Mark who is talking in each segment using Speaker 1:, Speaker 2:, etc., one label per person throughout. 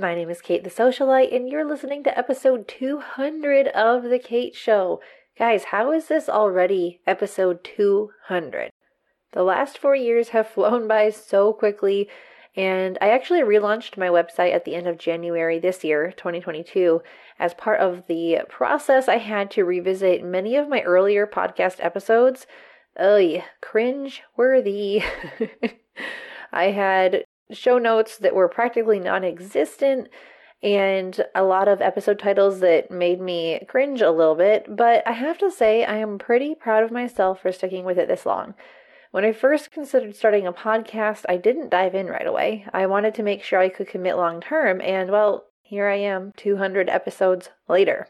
Speaker 1: My name is Kate the Socialite, and you're listening to episode 200 of The Kate Show. Guys, how is this already episode 200? The last four years have flown by so quickly, and I actually relaunched my website at the end of January this year, 2022. As part of the process, I had to revisit many of my earlier podcast episodes. Ugh, cringe worthy. I had show notes that were practically non existent and a lot of episode titles that made me cringe a little bit, but I have to say I am pretty proud of myself for sticking with it this long. When I first considered starting a podcast, I didn't dive in right away. I wanted to make sure I could commit long term, and well, here I am 200 episodes later.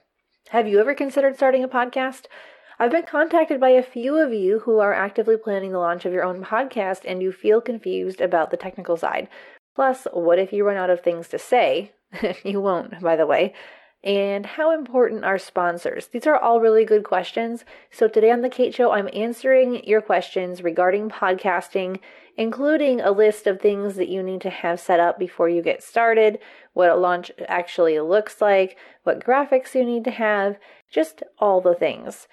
Speaker 1: Have you ever considered starting a podcast? I've been contacted by a few of you who are actively planning the launch of your own podcast and you feel confused about the technical side. Plus, what if you run out of things to say? you won't, by the way. And how important are sponsors? These are all really good questions. So, today on The Kate Show, I'm answering your questions regarding podcasting, including a list of things that you need to have set up before you get started, what a launch actually looks like, what graphics you need to have, just all the things.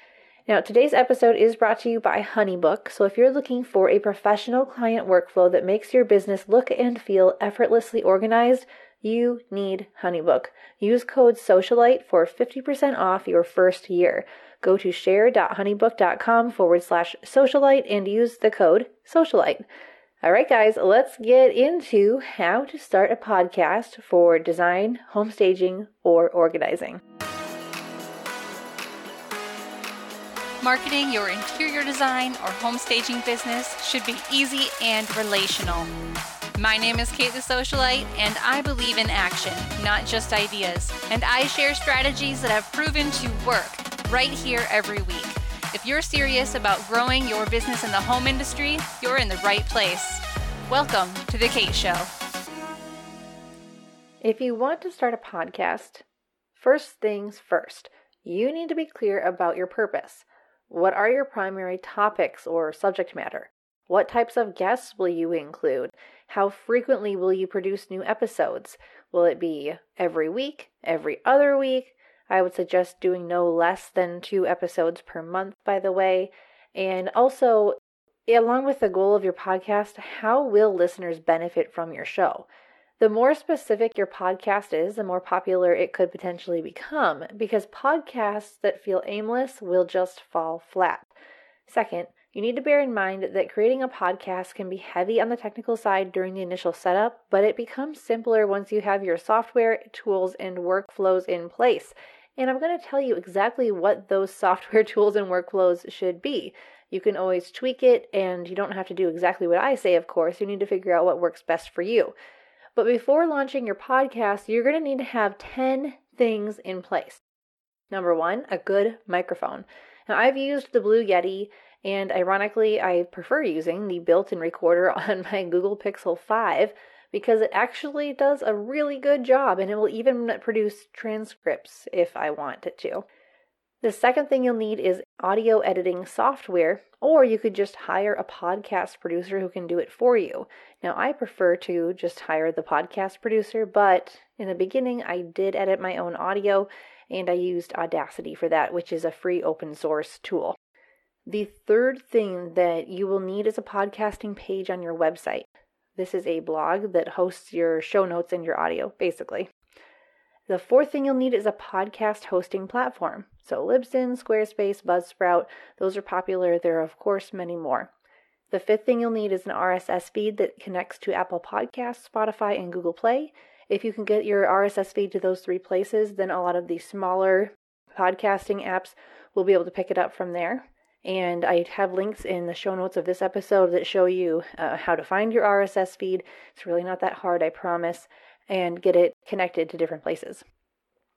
Speaker 1: Now, today's episode is brought to you by Honeybook. So, if you're looking for a professional client workflow that makes your business look and feel effortlessly organized, you need Honeybook. Use code SOCIALITE for 50% off your first year. Go to share.honeybook.com forward slash socialite and use the code SOCIALITE. All right, guys, let's get into how to start a podcast for design, home staging, or organizing.
Speaker 2: Marketing your interior design or home staging business should be easy and relational. My name is Kate the Socialite, and I believe in action, not just ideas. And I share strategies that have proven to work right here every week. If you're serious about growing your business in the home industry, you're in the right place. Welcome to The Kate Show.
Speaker 1: If you want to start a podcast, first things first, you need to be clear about your purpose. What are your primary topics or subject matter? What types of guests will you include? How frequently will you produce new episodes? Will it be every week, every other week? I would suggest doing no less than two episodes per month, by the way. And also, along with the goal of your podcast, how will listeners benefit from your show? The more specific your podcast is, the more popular it could potentially become because podcasts that feel aimless will just fall flat. Second, you need to bear in mind that creating a podcast can be heavy on the technical side during the initial setup, but it becomes simpler once you have your software, tools, and workflows in place. And I'm going to tell you exactly what those software tools and workflows should be. You can always tweak it, and you don't have to do exactly what I say, of course. You need to figure out what works best for you. But before launching your podcast, you're going to need to have 10 things in place. Number one, a good microphone. Now, I've used the Blue Yeti, and ironically, I prefer using the built in recorder on my Google Pixel 5 because it actually does a really good job and it will even produce transcripts if I want it to. The second thing you'll need is audio editing software, or you could just hire a podcast producer who can do it for you. Now, I prefer to just hire the podcast producer, but in the beginning, I did edit my own audio and I used Audacity for that, which is a free open source tool. The third thing that you will need is a podcasting page on your website. This is a blog that hosts your show notes and your audio, basically. The fourth thing you'll need is a podcast hosting platform. So Libsyn, Squarespace, Buzzsprout, those are popular. There are, of course, many more. The fifth thing you'll need is an RSS feed that connects to Apple Podcasts, Spotify, and Google Play. If you can get your RSS feed to those three places, then a lot of the smaller podcasting apps will be able to pick it up from there. And I have links in the show notes of this episode that show you uh, how to find your RSS feed. It's really not that hard, I promise and get it connected to different places.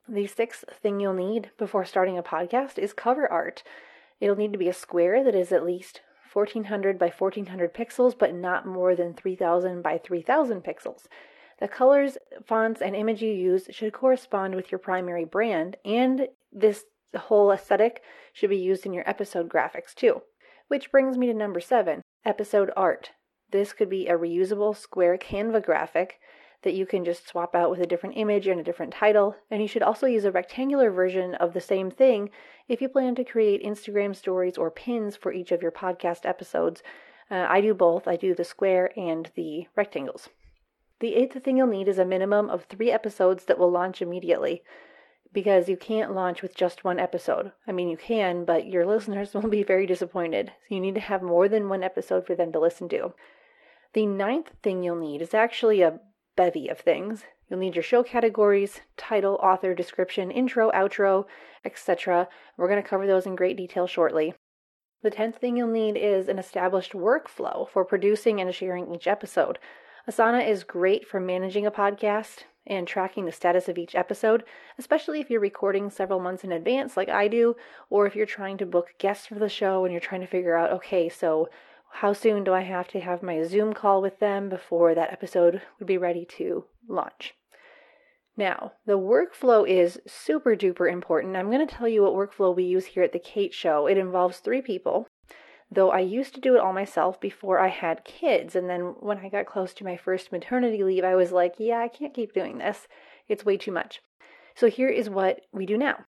Speaker 1: The sixth thing you'll need before starting a podcast is cover art. It'll need to be a square that is at least 1400 by 1400 pixels, but not more than 3000 by 3000 pixels. The colors, fonts, and image you use should correspond with your primary brand, and this whole aesthetic should be used in your episode graphics too. Which brings me to number seven episode art. This could be a reusable square Canva graphic that you can just swap out with a different image and a different title. And you should also use a rectangular version of the same thing if you plan to create Instagram stories or pins for each of your podcast episodes. Uh, I do both, I do the square and the rectangles. The eighth thing you'll need is a minimum of three episodes that will launch immediately because you can't launch with just one episode. I mean, you can, but your listeners will be very disappointed. So you need to have more than one episode for them to listen to. The ninth thing you'll need is actually a bevy of things. You'll need your show categories, title, author, description, intro, outro, etc. We're going to cover those in great detail shortly. The tenth thing you'll need is an established workflow for producing and sharing each episode. Asana is great for managing a podcast and tracking the status of each episode, especially if you're recording several months in advance, like I do, or if you're trying to book guests for the show and you're trying to figure out, okay, so how soon do I have to have my Zoom call with them before that episode would be ready to launch? Now, the workflow is super duper important. I'm going to tell you what workflow we use here at the Kate Show. It involves three people, though I used to do it all myself before I had kids. And then when I got close to my first maternity leave, I was like, yeah, I can't keep doing this. It's way too much. So here is what we do now.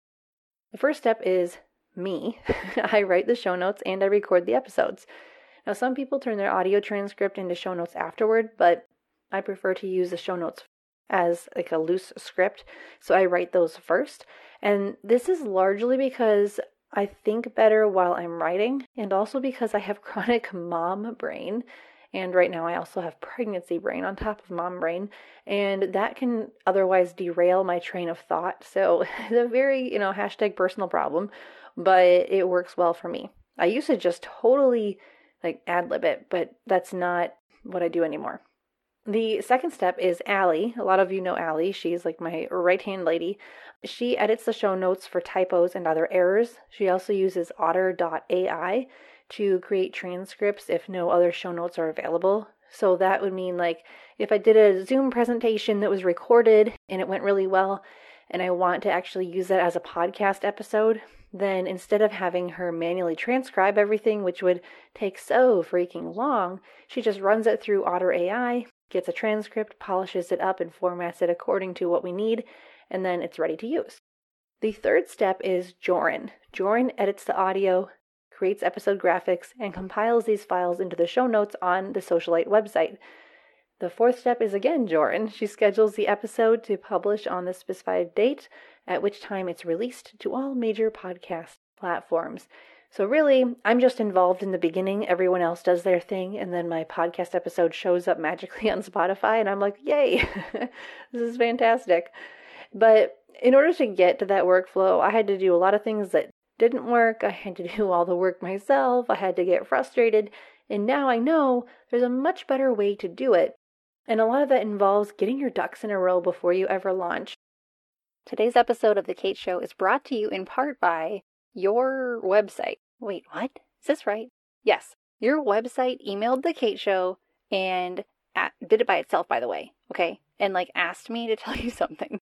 Speaker 1: The first step is me. I write the show notes and I record the episodes. Now, some people turn their audio transcript into show notes afterward, but I prefer to use the show notes as like a loose script. So I write those first. And this is largely because I think better while I'm writing, and also because I have chronic mom brain. And right now, I also have pregnancy brain on top of mom brain, and that can otherwise derail my train of thought. So it's a very, you know, hashtag personal problem, but it works well for me. I used to just totally like ad lib it, but that's not what I do anymore. The second step is Allie. A lot of you know Allie. She's like my right hand lady. She edits the show notes for typos and other errors. She also uses otter.ai to create transcripts if no other show notes are available. So that would mean like if I did a Zoom presentation that was recorded and it went really well and I want to actually use that as a podcast episode, then instead of having her manually transcribe everything, which would take so freaking long, she just runs it through Otter AI, gets a transcript, polishes it up, and formats it according to what we need, and then it's ready to use. The third step is Joran. Joran edits the audio, creates episode graphics, and compiles these files into the show notes on the Socialite website. The fourth step is again Joran. She schedules the episode to publish on the specified date, at which time it's released to all major podcast platforms. So, really, I'm just involved in the beginning. Everyone else does their thing, and then my podcast episode shows up magically on Spotify, and I'm like, yay, this is fantastic. But in order to get to that workflow, I had to do a lot of things that didn't work. I had to do all the work myself. I had to get frustrated. And now I know there's a much better way to do it. And a lot of that involves getting your ducks in a row before you ever launch. Today's episode of The Kate Show is brought to you in part by your website. Wait, what? Is this right? Yes. Your website emailed The Kate Show and at, did it by itself, by the way. Okay. And like asked me to tell you something.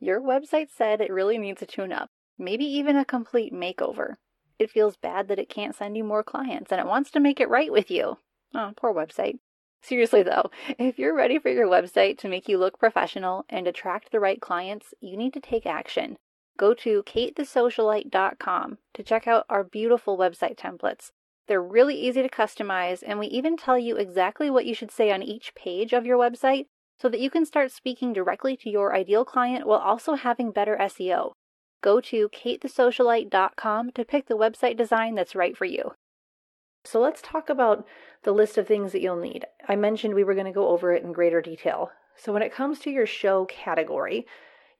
Speaker 1: Your website said it really needs a tune up, maybe even a complete makeover. It feels bad that it can't send you more clients and it wants to make it right with you. Oh, poor website. Seriously though, if you're ready for your website to make you look professional and attract the right clients, you need to take action. Go to katethesocialite.com to check out our beautiful website templates. They're really easy to customize, and we even tell you exactly what you should say on each page of your website so that you can start speaking directly to your ideal client while also having better SEO. Go to katethesocialite.com to pick the website design that's right for you. So let's talk about the list of things that you'll need. I mentioned we were going to go over it in greater detail. So when it comes to your show category,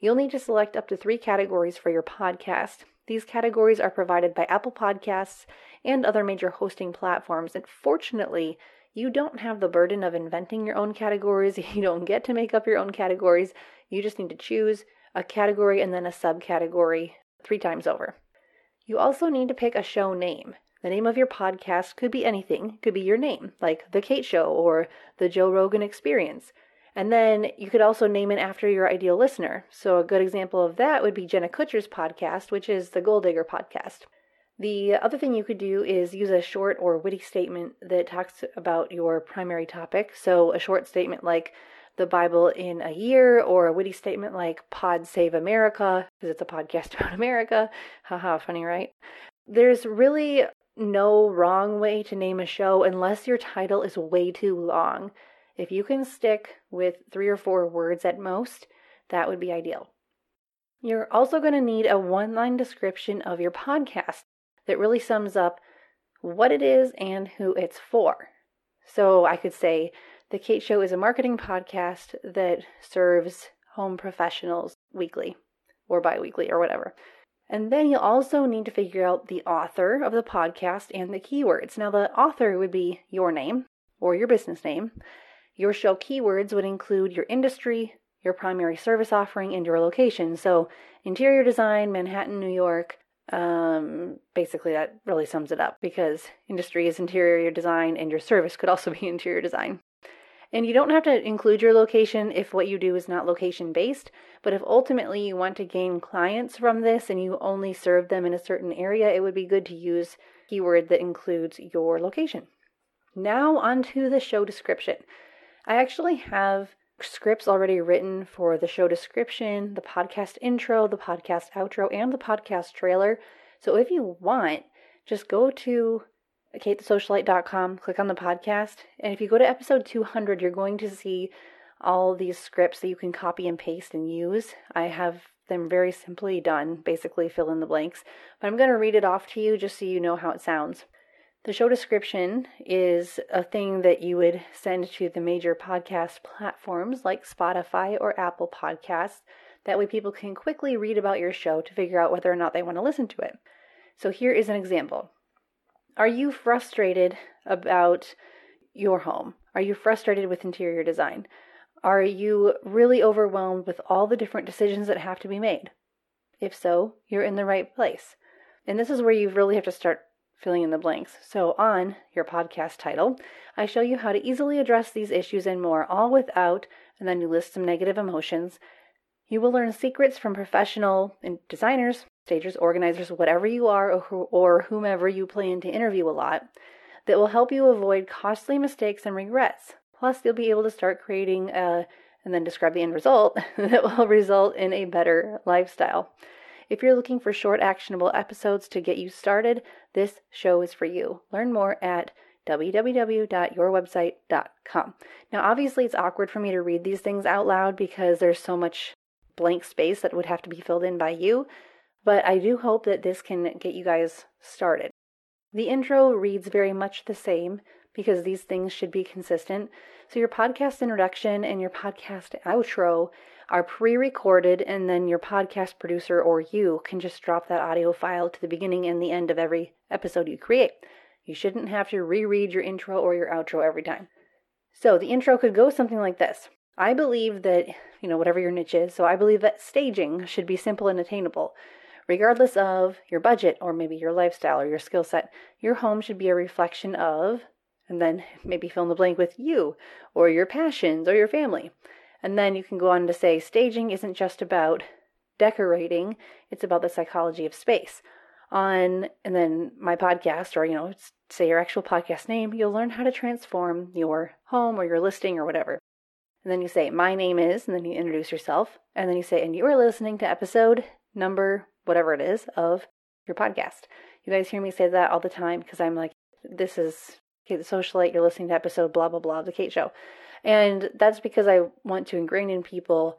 Speaker 1: you'll need to select up to three categories for your podcast. These categories are provided by Apple Podcasts and other major hosting platforms. And fortunately, you don't have the burden of inventing your own categories. You don't get to make up your own categories. You just need to choose a category and then a subcategory three times over. You also need to pick a show name. The name of your podcast could be anything, it could be your name, like The Kate Show or The Joe Rogan Experience. And then you could also name it after your ideal listener. So, a good example of that would be Jenna Kutcher's podcast, which is the Goal Digger podcast. The other thing you could do is use a short or witty statement that talks about your primary topic. So, a short statement like, the Bible in a year or a witty statement like Pod Save America, because it's a podcast about America. Haha, funny, right? There's really no wrong way to name a show unless your title is way too long. If you can stick with three or four words at most, that would be ideal. You're also going to need a one line description of your podcast that really sums up what it is and who it's for. So I could say, The Kate Show is a marketing podcast that serves home professionals weekly or bi weekly or whatever. And then you'll also need to figure out the author of the podcast and the keywords. Now, the author would be your name or your business name. Your show keywords would include your industry, your primary service offering, and your location. So, interior design, Manhattan, New York. Um, basically, that really sums it up because industry is interior design, and your service could also be interior design. And you don't have to include your location if what you do is not location based, but if ultimately you want to gain clients from this and you only serve them in a certain area, it would be good to use keyword that includes your location. Now onto the show description. I actually have scripts already written for the show description, the podcast intro, the podcast outro, and the podcast trailer. So if you want, just go to katethesocialite.com, click on the podcast, and if you go to episode 200, you're going to see all these scripts that you can copy and paste and use. I have them very simply done, basically fill in the blanks, but I'm going to read it off to you just so you know how it sounds. The show description is a thing that you would send to the major podcast platforms like Spotify or Apple Podcasts. That way, people can quickly read about your show to figure out whether or not they want to listen to it. So, here is an example Are you frustrated about your home? Are you frustrated with interior design? Are you really overwhelmed with all the different decisions that have to be made? If so, you're in the right place. And this is where you really have to start filling in the blanks. So, on your podcast title, I show you how to easily address these issues and more, all without, and then you list some negative emotions. You will learn secrets from professional designers, stagers, organizers, whatever you are, or, or whomever you plan to interview a lot, that will help you avoid costly mistakes and regrets. Plus, you'll be able to start creating a, and then describe the end result that will result in a better lifestyle. If you're looking for short, actionable episodes to get you started, this show is for you. Learn more at www.yourwebsite.com. Now, obviously, it's awkward for me to read these things out loud because there's so much blank space that would have to be filled in by you, but I do hope that this can get you guys started. The intro reads very much the same because these things should be consistent. So, your podcast introduction and your podcast outro are pre recorded, and then your podcast producer or you can just drop that audio file to the beginning and the end of every episode you create. You shouldn't have to reread your intro or your outro every time. So the intro could go something like this. I believe that, you know, whatever your niche is, so I believe that staging should be simple and attainable. Regardless of your budget or maybe your lifestyle or your skill set, your home should be a reflection of, and then maybe fill in the blank with you or your passions or your family. And then you can go on to say staging isn't just about decorating, it's about the psychology of space. On, and then my podcast, or, you know, say your actual podcast name, you'll learn how to transform your home or your listing or whatever. And then you say, My name is, and then you introduce yourself. And then you say, And you are listening to episode number, whatever it is, of your podcast. You guys hear me say that all the time because I'm like, This is the Socialite. You're listening to episode blah, blah, blah of The Kate Show. And that's because I want to ingrain in people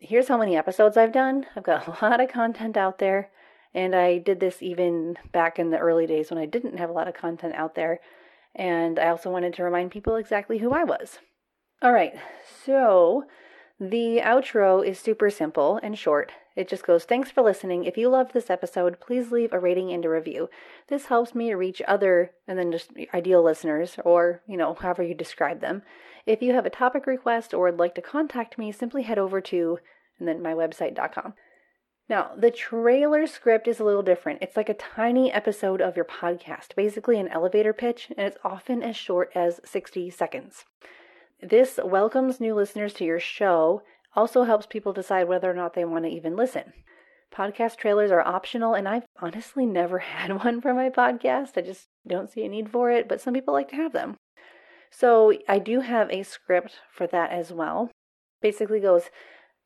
Speaker 1: here's how many episodes I've done. I've got a lot of content out there. And I did this even back in the early days when I didn't have a lot of content out there. And I also wanted to remind people exactly who I was. All right, so the outro is super simple and short. It just goes, Thanks for listening. If you loved this episode, please leave a rating and a review. This helps me reach other and then just ideal listeners, or, you know, however you describe them. If you have a topic request or would like to contact me, simply head over to and then my website.com. Now, the trailer script is a little different. It's like a tiny episode of your podcast, basically an elevator pitch, and it's often as short as 60 seconds. This welcomes new listeners to your show, also helps people decide whether or not they want to even listen. Podcast trailers are optional, and I've honestly never had one for my podcast. I just don't see a need for it, but some people like to have them. So I do have a script for that as well. basically goes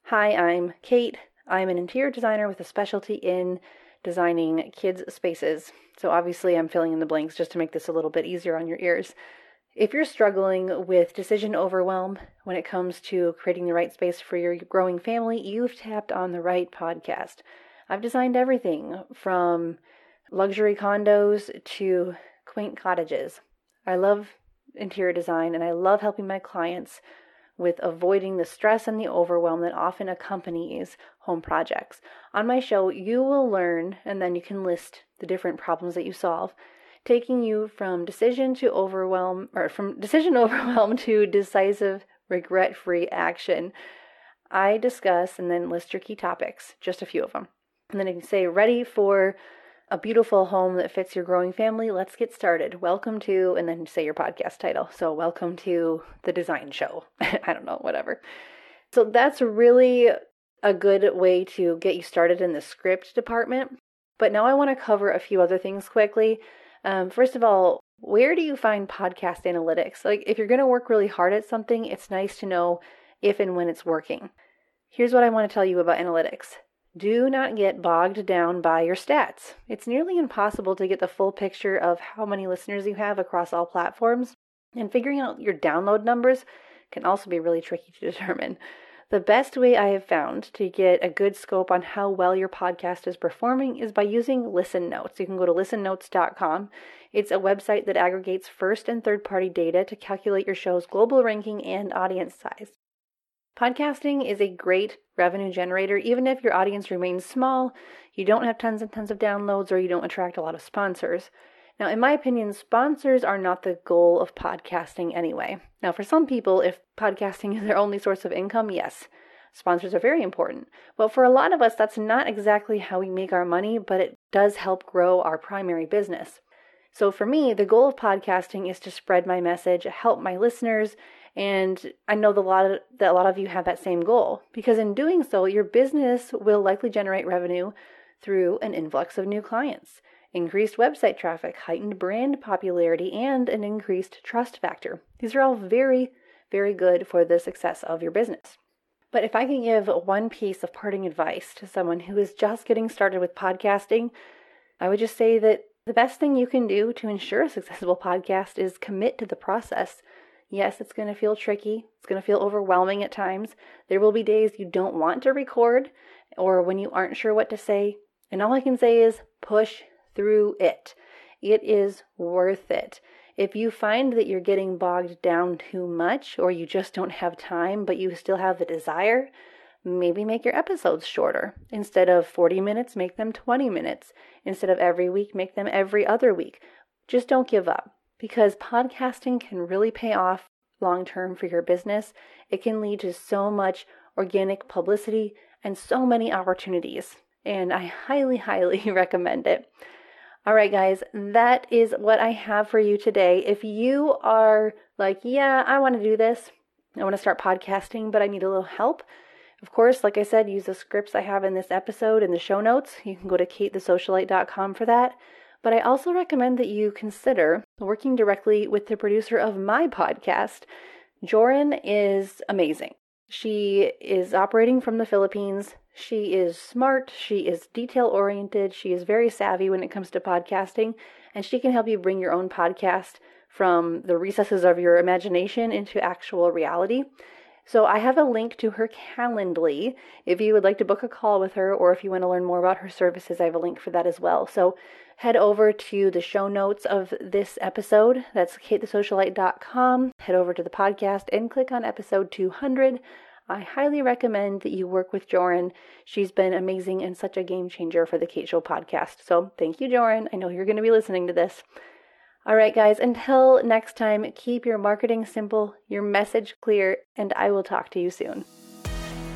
Speaker 1: Hi, I'm Kate. I'm an interior designer with a specialty in designing kids' spaces. So obviously, I'm filling in the blanks just to make this a little bit easier on your ears. If you're struggling with decision overwhelm when it comes to creating the right space for your growing family, you've tapped on the right podcast. I've designed everything from luxury condos to quaint cottages. I love interior design and I love helping my clients with avoiding the stress and the overwhelm that often accompanies home projects. On my show, you will learn and then you can list the different problems that you solve, taking you from decision to overwhelm or from decision overwhelm to decisive regret-free action. I discuss and then list your key topics, just a few of them. And then I can say ready for a beautiful home that fits your growing family. Let's get started. Welcome to, and then say your podcast title. So, welcome to the design show. I don't know, whatever. So, that's really a good way to get you started in the script department. But now I want to cover a few other things quickly. Um, first of all, where do you find podcast analytics? Like, if you're going to work really hard at something, it's nice to know if and when it's working. Here's what I want to tell you about analytics do not get bogged down by your stats. It's nearly impossible to get the full picture of how many listeners you have across all platforms, and figuring out your download numbers can also be really tricky to determine. The best way I have found to get a good scope on how well your podcast is performing is by using Listen Notes. You can go to listennotes.com. It's a website that aggregates first and third party data to calculate your show's global ranking and audience size. Podcasting is a great revenue generator, even if your audience remains small, you don't have tons and tons of downloads, or you don't attract a lot of sponsors. Now, in my opinion, sponsors are not the goal of podcasting anyway. Now, for some people, if podcasting is their only source of income, yes, sponsors are very important. But for a lot of us, that's not exactly how we make our money, but it does help grow our primary business. So for me, the goal of podcasting is to spread my message, help my listeners, and I know the lot of, that a lot of you have that same goal because in doing so, your business will likely generate revenue through an influx of new clients, increased website traffic, heightened brand popularity, and an increased trust factor. These are all very, very good for the success of your business. But if I can give one piece of parting advice to someone who is just getting started with podcasting, I would just say that the best thing you can do to ensure a successful podcast is commit to the process. Yes, it's going to feel tricky. It's going to feel overwhelming at times. There will be days you don't want to record or when you aren't sure what to say. And all I can say is push through it. It is worth it. If you find that you're getting bogged down too much or you just don't have time, but you still have the desire, maybe make your episodes shorter. Instead of 40 minutes, make them 20 minutes. Instead of every week, make them every other week. Just don't give up because podcasting can really pay off long term for your business. It can lead to so much organic publicity and so many opportunities. And I highly, highly recommend it. All right, guys, that is what I have for you today. If you are like, yeah, I want to do this, I want to start podcasting, but I need a little help. Of course, like I said, use the scripts I have in this episode in the show notes. You can go to katethesocialite.com for that. But I also recommend that you consider working directly with the producer of my podcast. Joran is amazing. She is operating from the Philippines. She is smart. She is detail oriented. She is very savvy when it comes to podcasting. And she can help you bring your own podcast from the recesses of your imagination into actual reality. So I have a link to her Calendly. If you would like to book a call with her or if you want to learn more about her services, I have a link for that as well. So head over to the show notes of this episode. That's katethesocialite.com. Head over to the podcast and click on episode 200. I highly recommend that you work with Joran. She's been amazing and such a game changer for the Kate Show podcast. So thank you, Joran. I know you're going to be listening to this. All right, guys, until next time, keep your marketing simple, your message clear, and I will talk to you soon.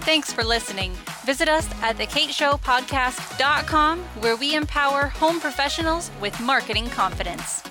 Speaker 2: Thanks for listening. Visit us at thekateshowpodcast.com where we empower home professionals with marketing confidence.